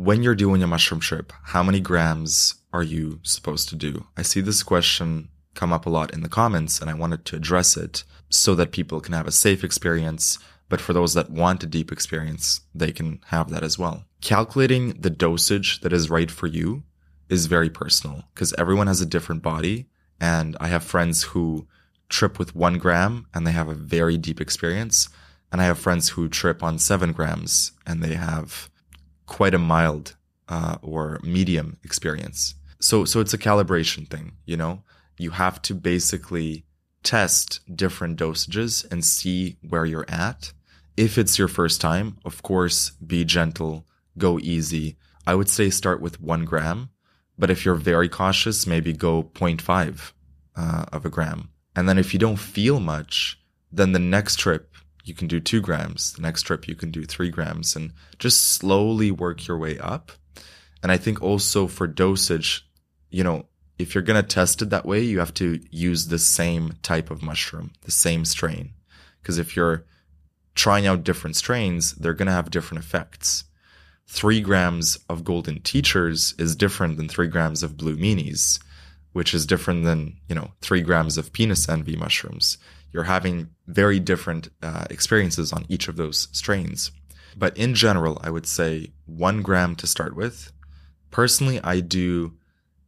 When you're doing a mushroom trip, how many grams are you supposed to do? I see this question come up a lot in the comments, and I wanted to address it so that people can have a safe experience. But for those that want a deep experience, they can have that as well. Calculating the dosage that is right for you is very personal because everyone has a different body. And I have friends who trip with one gram and they have a very deep experience. And I have friends who trip on seven grams and they have quite a mild uh, or medium experience. So, so it's a calibration thing, you know? You have to basically test different dosages and see where you're at. If it's your first time, of course, be gentle, go easy. I would say start with one gram, but if you're very cautious, maybe go 0.5 uh, of a gram. And then if you don't feel much, then the next trip you can do two grams. The next trip, you can do three grams and just slowly work your way up. And I think also for dosage, you know, if you're going to test it that way, you have to use the same type of mushroom, the same strain. Because if you're trying out different strains, they're going to have different effects. Three grams of golden teachers is different than three grams of blue meanies, which is different than, you know, three grams of penis envy mushrooms you're having very different uh, experiences on each of those strains. But in general, I would say one gram to start with. Personally, I do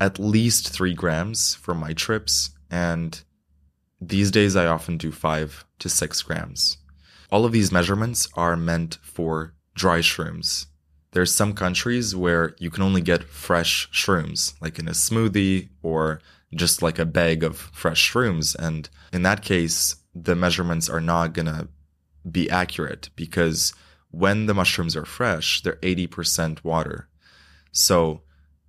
at least three grams for my trips. And these days, I often do five to six grams. All of these measurements are meant for dry shrooms. There's some countries where you can only get fresh shrooms, like in a smoothie or just like a bag of fresh shrooms. And in that case, the measurements are not going to be accurate because when the mushrooms are fresh, they're 80% water. So,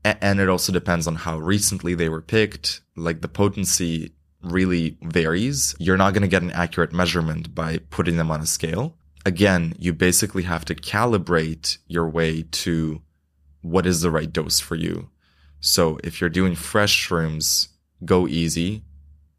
and it also depends on how recently they were picked. Like the potency really varies. You're not going to get an accurate measurement by putting them on a scale. Again, you basically have to calibrate your way to what is the right dose for you. So if you're doing fresh shrooms, go easy,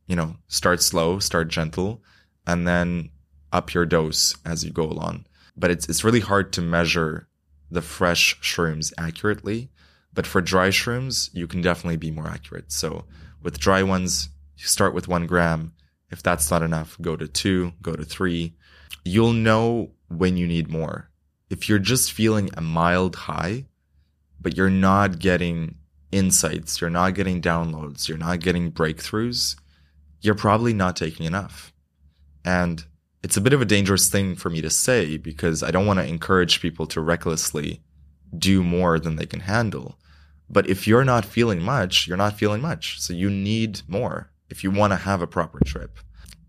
you know, start slow, start gentle, and then up your dose as you go along. But it's it's really hard to measure the fresh shrooms accurately. But for dry shrooms, you can definitely be more accurate. So with dry ones, you start with one gram. If that's not enough, go to two, go to three. you'll know when you need more. If you're just feeling a mild high, but you're not getting insights, you're not getting downloads, you're not getting breakthroughs, you're probably not taking enough. And it's a bit of a dangerous thing for me to say because I don't want to encourage people to recklessly do more than they can handle. But if you're not feeling much, you're not feeling much. So you need more if you want to have a proper trip.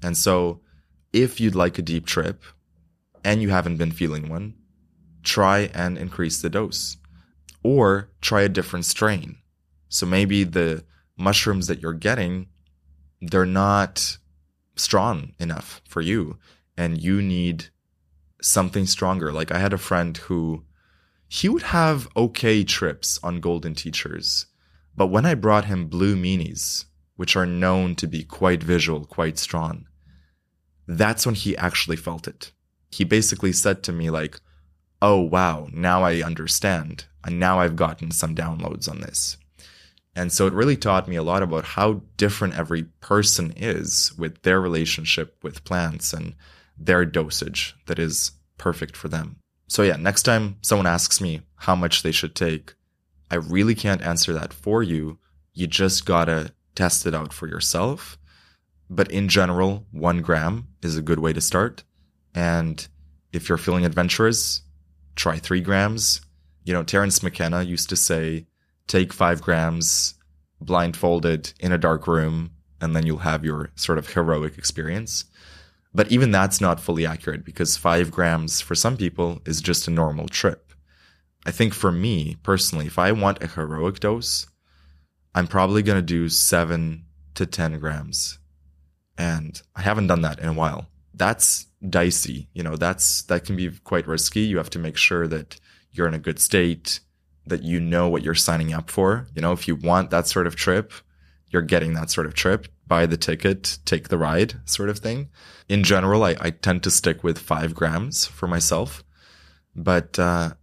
And so if you'd like a deep trip and you haven't been feeling one, try and increase the dose or try a different strain. So maybe the mushrooms that you're getting, they're not strong enough for you and you need something stronger. Like I had a friend who he would have okay trips on golden teachers, but when I brought him blue meanies, which are known to be quite visual, quite strong, that's when he actually felt it. He basically said to me like, "Oh wow, now I understand. And now I've gotten some downloads on this." And so it really taught me a lot about how different every person is with their relationship with plants and their dosage that is perfect for them. So yeah, next time someone asks me how much they should take, I really can't answer that for you. You just gotta test it out for yourself. But in general, one gram is a good way to start. And if you're feeling adventurous, try three grams. You know, Terence McKenna used to say, take five grams blindfolded in a dark room, and then you'll have your sort of heroic experience. But even that's not fully accurate because five grams for some people is just a normal trip. I think for me personally, if I want a heroic dose, I'm probably going to do seven to 10 grams. And I haven't done that in a while. That's dicey. You know, that's, that can be quite risky. You have to make sure that you're in a good state, that you know what you're signing up for. You know, if you want that sort of trip, you're getting that sort of trip. Buy the ticket, take the ride, sort of thing. In general, I, I tend to stick with five grams for myself, but uh,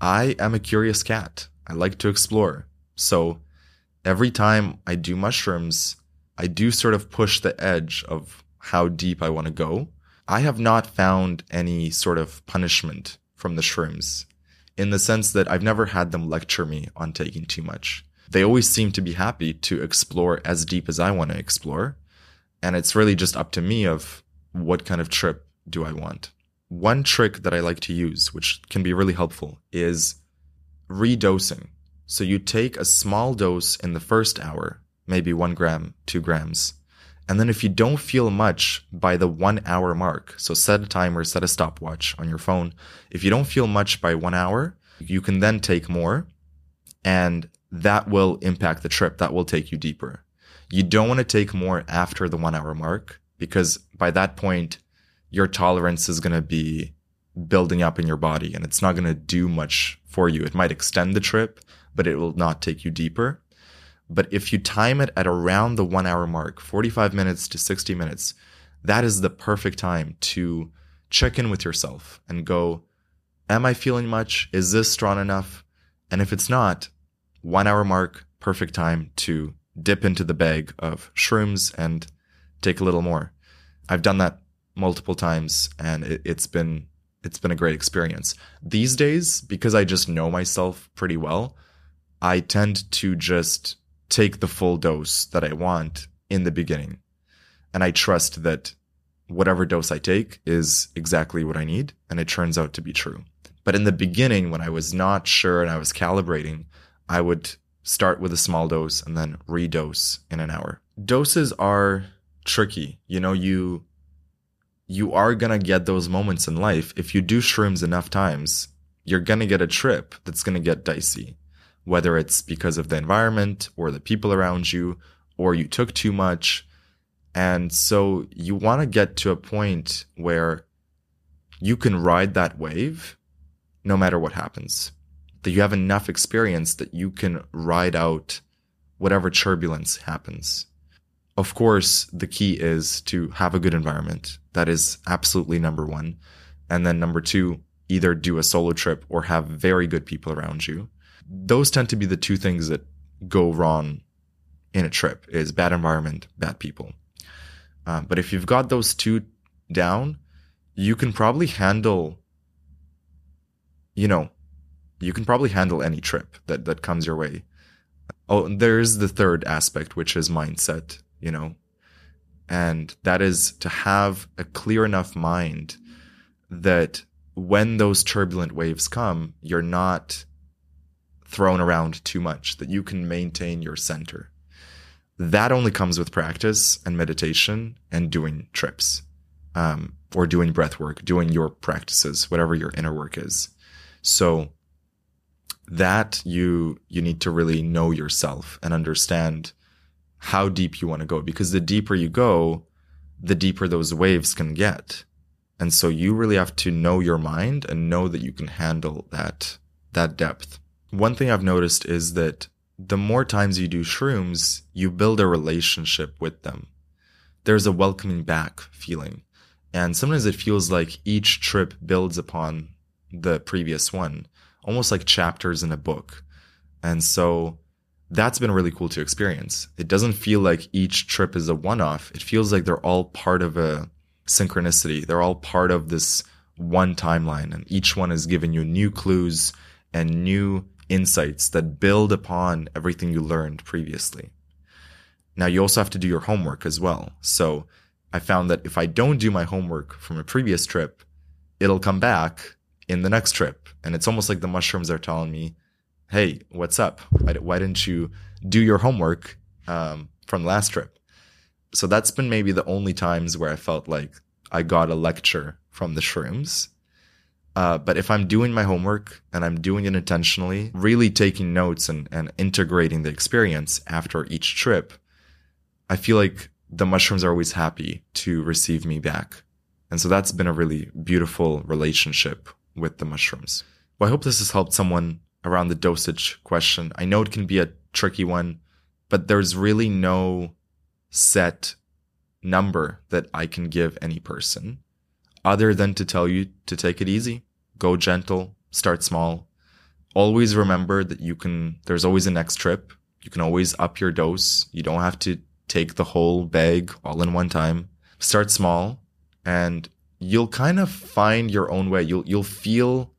I am a curious cat. I like to explore. So every time I do mushrooms, I do sort of push the edge of how deep I want to go. I have not found any sort of punishment from the shrooms in the sense that I've never had them lecture me on taking too much. They always seem to be happy to explore as deep as I want to explore. And it's really just up to me of what kind of trip do I want. One trick that I like to use, which can be really helpful, is redosing. So you take a small dose in the first hour, maybe one gram, two grams. And then if you don't feel much by the one hour mark, so set a timer, set a stopwatch on your phone. If you don't feel much by one hour, you can then take more and that will impact the trip. That will take you deeper. You don't want to take more after the one hour mark because by that point, your tolerance is going to be building up in your body and it's not going to do much for you. It might extend the trip, but it will not take you deeper. But if you time it at around the one hour mark, 45 minutes to 60 minutes, that is the perfect time to check in with yourself and go, Am I feeling much? Is this strong enough? And if it's not, one hour mark, perfect time to dip into the bag of shrooms and take a little more. I've done that multiple times and it, it's been it's been a great experience. These days, because I just know myself pretty well, I tend to just take the full dose that I want in the beginning. And I trust that whatever dose I take is exactly what I need. And it turns out to be true. But in the beginning, when I was not sure and I was calibrating, I would start with a small dose and then redose in an hour. Doses are tricky. You know, you you are going to get those moments in life. If you do shrooms enough times, you're going to get a trip that's going to get dicey whether it's because of the environment or the people around you, or you took too much. And so you want to get to a point where you can ride that wave no matter what happens. That you have enough experience that you can ride out whatever turbulence happens. Of course, the key is to have a good environment. That is absolutely number one. And then number two, either do a solo trip or have very good people around you those tend to be the two things that go wrong in a trip is bad environment, bad people. Um, but if you've got those two down, you can probably handle, you know, you can probably handle any trip that, that comes your way. Oh, there's the third aspect, which is mindset, you know, and that is to have a clear enough mind that when those turbulent waves come, you're not thrown around too much, that you can maintain your center. That only comes with practice and meditation and doing trips um, or doing breath work, doing your practices, whatever your inner work is. So that you you need to really know yourself and understand how deep you want to go because the deeper you go, the deeper those waves can get. And so you really have to know your mind and know that you can handle that that depth. One thing I've noticed is that the more times you do shrooms, you build a relationship with them. There's a welcoming back feeling. And sometimes it feels like each trip builds upon the previous one, almost like chapters in a book. And so that's been really cool to experience. It doesn't feel like each trip is a one off. It feels like they're all part of a synchronicity. They're all part of this one timeline, and each one is giving you new clues and new insights that build upon everything you learned previously. Now, you also have to do your homework as well. So, I found that if I don't do my homework from a previous trip, it'll come back in the next trip. And it's almost like the mushrooms are telling me, hey, what's up? Why, didn't you do your homework um, from last trip? So that's been maybe the only times where I felt like I got a lecture from the shrooms. Uh, but if I'm doing my homework and I'm doing it intentionally, really taking notes and, and integrating the experience after each trip, I feel like the mushrooms are always happy to receive me back. And so that's been a really beautiful relationship with the mushrooms. Well, I hope this has helped someone around the dosage question. I know it can be a tricky one, but there's really no set number that I can give any person other than to tell you to take it easy, go gentle, start small. Always remember that you can, there's always a next trip. You can always up your dose. You don't have to take the whole bag all in one time. Start small and you'll kind of find your own way. You'll, you'll feel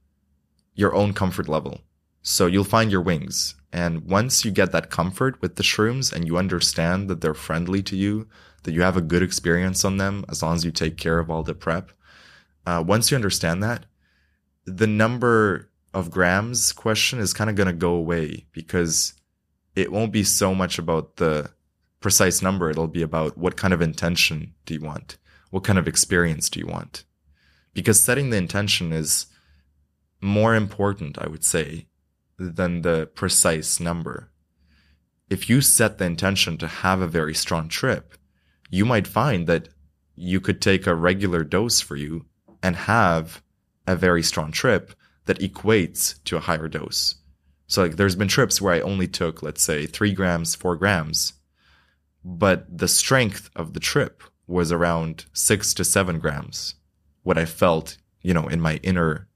your own comfort level. So you'll find your wings. And once you get that comfort with the shrooms and you understand that they're friendly to you, that you have a good experience on them as long as you take care of all the prep, uh, once you understand that, the number of grams question is kind of going to go away because it won't be so much about the precise number. It'll be about what kind of intention do you want? What kind of experience do you want? Because setting the intention is more important, I would say, than the precise number. If you set the intention to have a very strong trip, you might find that you could take a regular dose for you and have a very strong trip that equates to a higher dose. So like there's been trips where I only took, let's say, three grams, four grams, but the strength of the trip was around six to seven grams. What I felt, you know, in my inner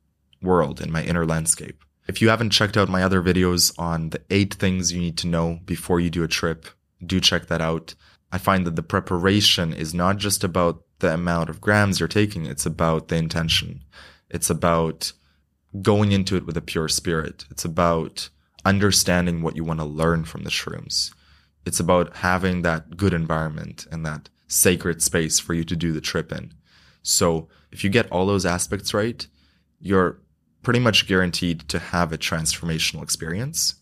world, in my inner landscape. If you haven't checked out my other videos on the eight things you need to know before you do a trip, do check that out. I find that the preparation is not just about the amount of grams you're taking. It's about the intention. It's about going into it with a pure spirit. It's about understanding what you want to learn from the shrooms. It's about having that good environment and that sacred space for you to do the trip in. So if you get all those aspects right, you're pretty much guaranteed to have a transformational experience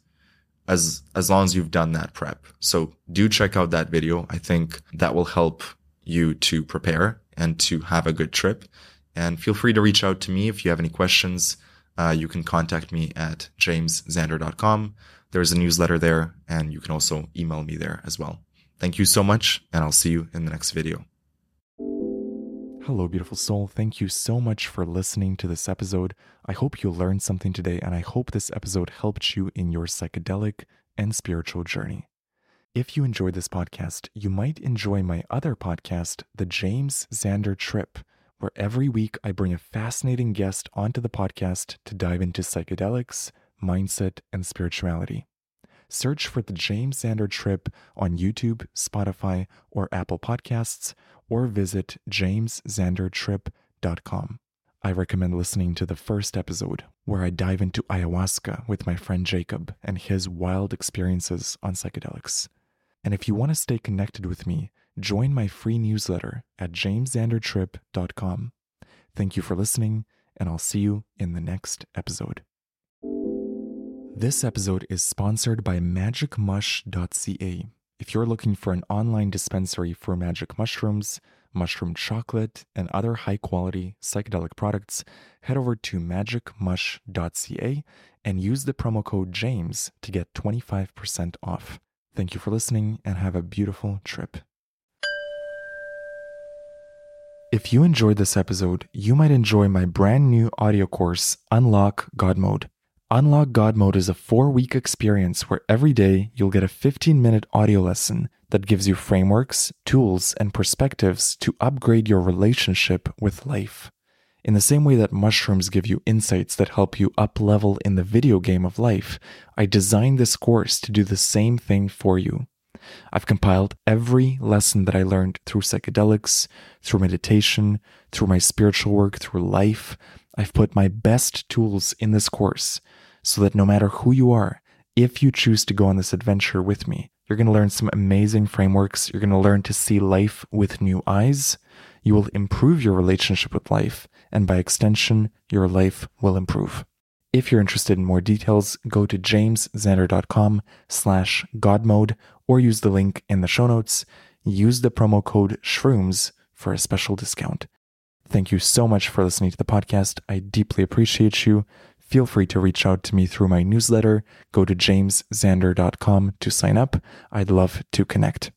as as long as you've done that prep. So do check out that video. I think that will help you to prepare and to have a good trip. And feel free to reach out to me if you have any questions. Uh, you can contact me at jamesxander.com. There's a newsletter there, and you can also email me there as well. Thank you so much, and I'll see you in the next video. Hello, beautiful soul. Thank you so much for listening to this episode. I hope you learned something today, and I hope this episode helped you in your psychedelic and spiritual journey. If you enjoyed this podcast, you might enjoy my other podcast, The James Xander Trip, where every week I bring a fascinating guest onto the podcast to dive into psychedelics, mindset, and spirituality. Search for The James Xander Trip on YouTube, Spotify, or Apple Podcasts or visit jamesxandertrip.com I recommend listening to the first episode, where I dive into ayahuasca with my friend Jacob and his wild experiences on psychedelics. And if you want to stay connected with me, join my free newsletter at jamesxandertrip.com. Thank you for listening, and I'll see you in the next episode. This episode is sponsored by magicmush.ca. If you're looking for an online dispensary for magic mushrooms, mushroom chocolate, and other high quality psychedelic products, head over to magicmush.ca and use the promo code JAMES to get 25% off. Thank you for listening and have a beautiful trip. If you enjoyed this episode, you might enjoy my brand new audio course, Unlock God Mode. Unlock God Mode is a four week experience where every day you'll get a 15 minute audio lesson that gives you frameworks, tools, and perspectives to upgrade your relationship with life. In the same way that mushrooms give you insights that help you up level in the video game of life, I designed this course to do the same thing for you. I've compiled every lesson that I learned through psychedelics, through meditation, through my spiritual work, through life. I've put my best tools in this course so that no matter who you are, if you choose to go on this adventure with me, you're going to learn some amazing frameworks. You're going to learn to see life with new eyes. You will improve your relationship with life, and by extension, your life will improve. If you're interested in more details, go to jamesxander.com slash godmode or use the link in the show notes. Use the promo code SHROOMS for a special discount. Thank you so much for listening to the podcast. I deeply appreciate you. Feel free to reach out to me through my newsletter. Go to jamesxander.com to sign up. I'd love to connect.